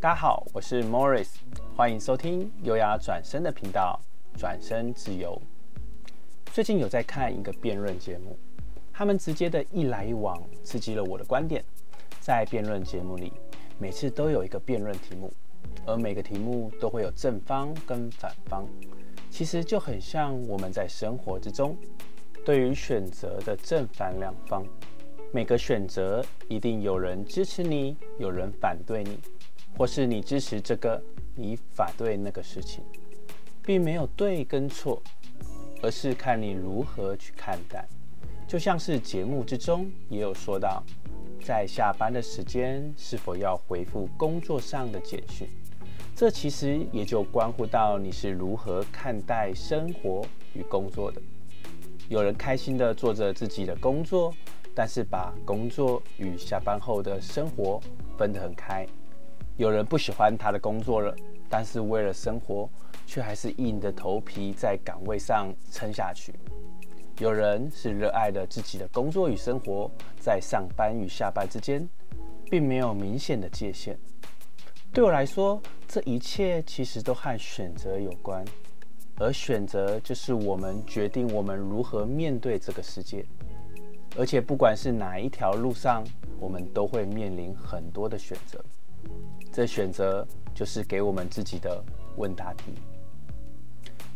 大家好，我是 Morris，欢迎收听优雅转身的频道，转身自由。最近有在看一个辩论节目，他们直接的一来一往，刺激了我的观点。在辩论节目里，每次都有一个辩论题目，而每个题目都会有正方跟反方，其实就很像我们在生活之中，对于选择的正反两方。每个选择一定有人支持你，有人反对你，或是你支持这个，你反对那个事情，并没有对跟错，而是看你如何去看待。就像是节目之中也有说到，在下班的时间是否要回复工作上的简讯，这其实也就关乎到你是如何看待生活与工作的。有人开心地做着自己的工作。但是把工作与下班后的生活分得很开，有人不喜欢他的工作了，但是为了生活，却还是硬着头皮在岗位上撑下去。有人是热爱着自己的工作与生活，在上班与下班之间，并没有明显的界限。对我来说，这一切其实都和选择有关，而选择就是我们决定我们如何面对这个世界。而且不管是哪一条路上，我们都会面临很多的选择。这选择就是给我们自己的问答题。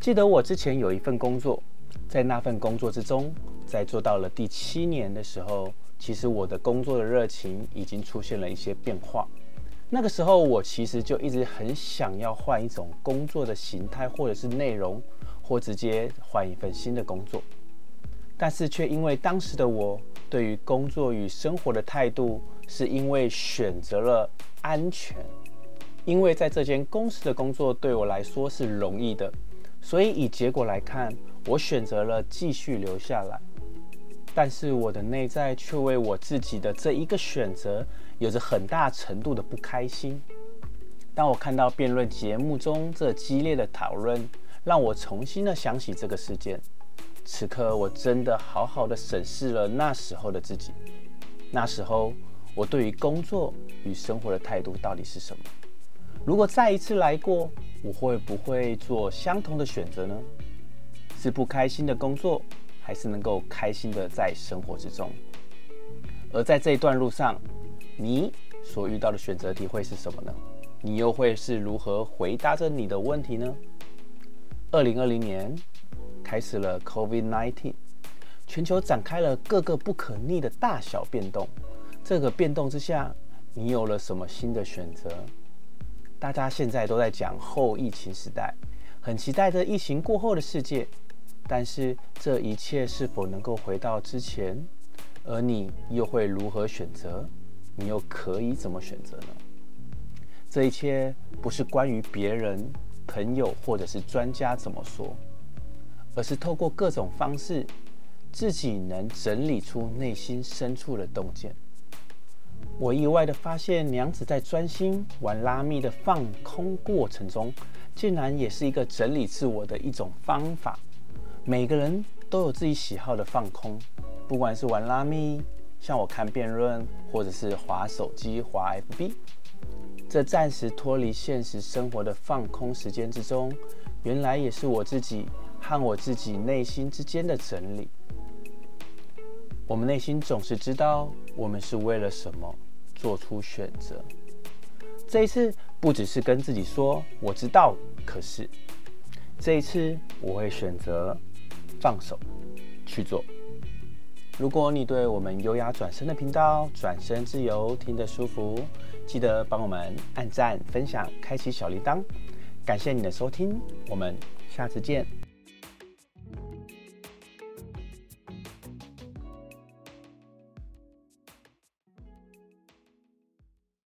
记得我之前有一份工作，在那份工作之中，在做到了第七年的时候，其实我的工作的热情已经出现了一些变化。那个时候，我其实就一直很想要换一种工作的形态，或者是内容，或直接换一份新的工作。但是却因为当时的我对于工作与生活的态度，是因为选择了安全，因为在这间公司的工作对我来说是容易的，所以以结果来看，我选择了继续留下来。但是我的内在却为我自己的这一个选择有着很大程度的不开心。当我看到辩论节目中这激烈的讨论，让我重新的想起这个事件。此刻，我真的好好的审视了那时候的自己。那时候，我对于工作与生活的态度到底是什么？如果再一次来过，我会不会做相同的选择呢？是不开心的工作，还是能够开心的在生活之中？而在这一段路上，你所遇到的选择题会是什么呢？你又会是如何回答着你的问题呢？二零二零年。开始了 COVID-19，全球展开了各个不可逆的大小变动。这个变动之下，你有了什么新的选择？大家现在都在讲后疫情时代，很期待着疫情过后的世界。但是这一切是否能够回到之前？而你又会如何选择？你又可以怎么选择呢？这一切不是关于别人、朋友或者是专家怎么说。而是透过各种方式，自己能整理出内心深处的洞见。我意外地发现，娘子在专心玩拉密的放空过程中，竟然也是一个整理自我的一种方法。每个人都有自己喜好的放空，不管是玩拉密，像我看辩论，或者是滑手机、滑 FB，这暂时脱离现实生活的放空时间之中，原来也是我自己。和我自己内心之间的整理。我们内心总是知道我们是为了什么做出选择。这一次不只是跟自己说我知道，可是这一次我会选择放手去做。如果你对我们优雅转身的频道转身自由听得舒服，记得帮我们按赞、分享、开启小铃铛。感谢你的收听，我们下次见。